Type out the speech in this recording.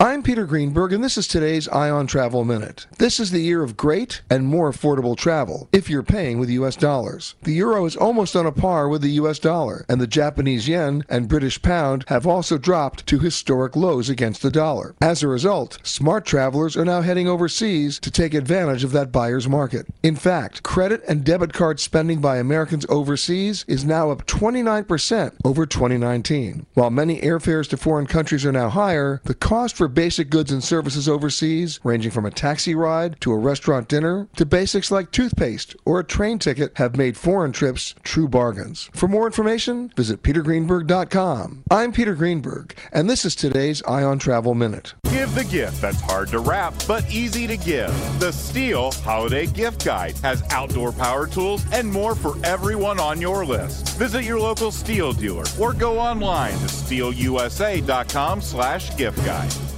I'm Peter Greenberg, and this is today's Eye on Travel Minute. This is the year of great and more affordable travel if you're paying with U.S. dollars. The euro is almost on a par with the U.S. dollar, and the Japanese yen and British pound have also dropped to historic lows against the dollar. As a result, smart travelers are now heading overseas to take advantage of that buyer's market. In fact, credit and debit card spending by Americans overseas is now up 29% over 2019. While many airfares to foreign countries are now higher, the cost for basic goods and services overseas, ranging from a taxi ride to a restaurant dinner to basics like toothpaste or a train ticket, have made foreign trips true bargains. For more information, visit petergreenberg.com. I'm Peter Greenberg, and this is today's Eye on Travel Minute. Give the gift that's hard to wrap but easy to give. The STIHL Holiday Gift Guide has outdoor power tools and more for everyone on your list. Visit your local STIHL dealer or go online to stihlusa.com slash gift guide.